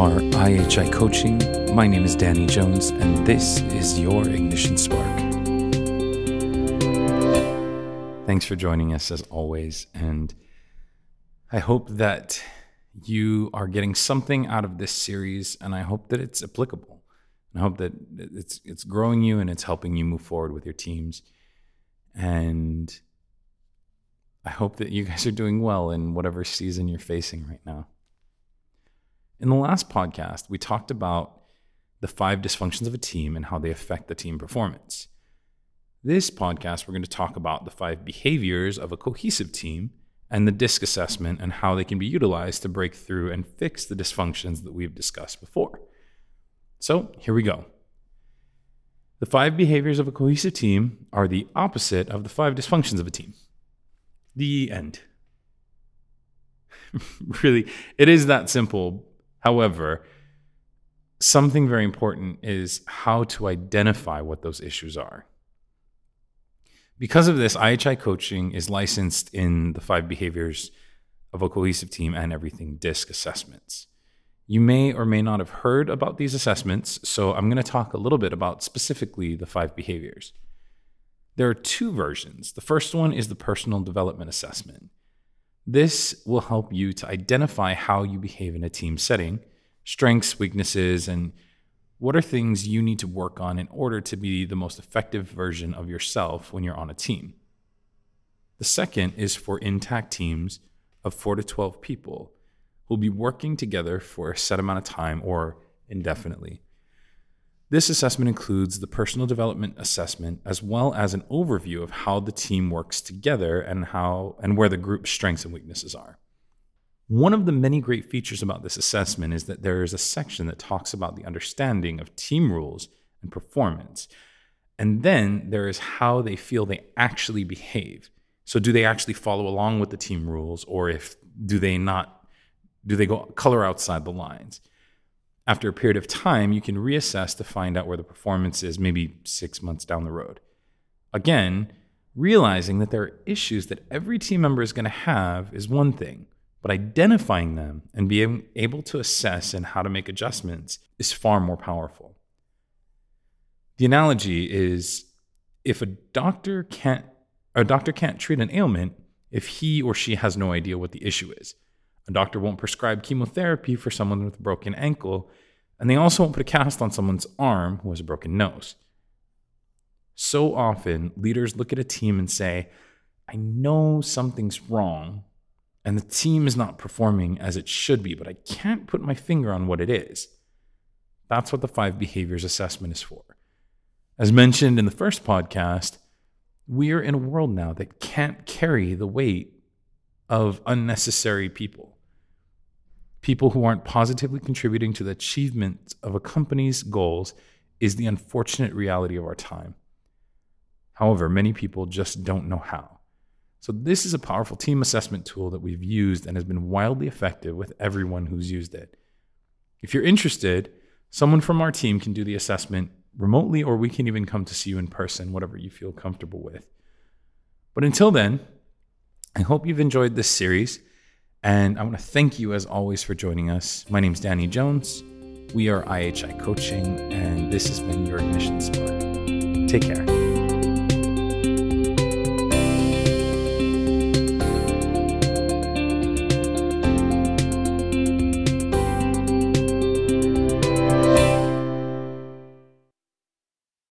IHI Coaching. My name is Danny Jones, and this is your Ignition Spark. Thanks for joining us as always, and I hope that you are getting something out of this series, and I hope that it's applicable. I hope that it's it's growing you and it's helping you move forward with your teams. And I hope that you guys are doing well in whatever season you're facing right now. In the last podcast, we talked about the five dysfunctions of a team and how they affect the team performance. This podcast, we're going to talk about the five behaviors of a cohesive team and the DISC assessment and how they can be utilized to break through and fix the dysfunctions that we've discussed before. So, here we go. The five behaviors of a cohesive team are the opposite of the five dysfunctions of a team. The end. really, it is that simple. However, something very important is how to identify what those issues are. Because of this, IHI coaching is licensed in the five behaviors of a cohesive team and everything DISC assessments. You may or may not have heard about these assessments, so I'm going to talk a little bit about specifically the five behaviors. There are two versions. The first one is the personal development assessment. This will help you to identify how you behave in a team setting, strengths, weaknesses, and what are things you need to work on in order to be the most effective version of yourself when you're on a team. The second is for intact teams of 4 to 12 people who will be working together for a set amount of time or indefinitely. This assessment includes the personal development assessment as well as an overview of how the team works together and how and where the group's strengths and weaknesses are. One of the many great features about this assessment is that there is a section that talks about the understanding of team rules and performance. And then there is how they feel they actually behave. So do they actually follow along with the team rules or if do they not do they go color outside the lines? After a period of time, you can reassess to find out where the performance is maybe six months down the road. Again, realizing that there are issues that every team member is going to have is one thing, but identifying them and being able to assess and how to make adjustments is far more powerful. The analogy is if a doctor can't a doctor can't treat an ailment if he or she has no idea what the issue is. A doctor won't prescribe chemotherapy for someone with a broken ankle, and they also won't put a cast on someone's arm who has a broken nose. So often, leaders look at a team and say, I know something's wrong, and the team is not performing as it should be, but I can't put my finger on what it is. That's what the five behaviors assessment is for. As mentioned in the first podcast, we are in a world now that can't carry the weight of unnecessary people. People who aren't positively contributing to the achievement of a company's goals is the unfortunate reality of our time. However, many people just don't know how. So, this is a powerful team assessment tool that we've used and has been wildly effective with everyone who's used it. If you're interested, someone from our team can do the assessment remotely, or we can even come to see you in person, whatever you feel comfortable with. But until then, I hope you've enjoyed this series, and I want to thank you as always for joining us. My name is Danny Jones. We are IHI Coaching, and this has been your Ignition Spark. Take care.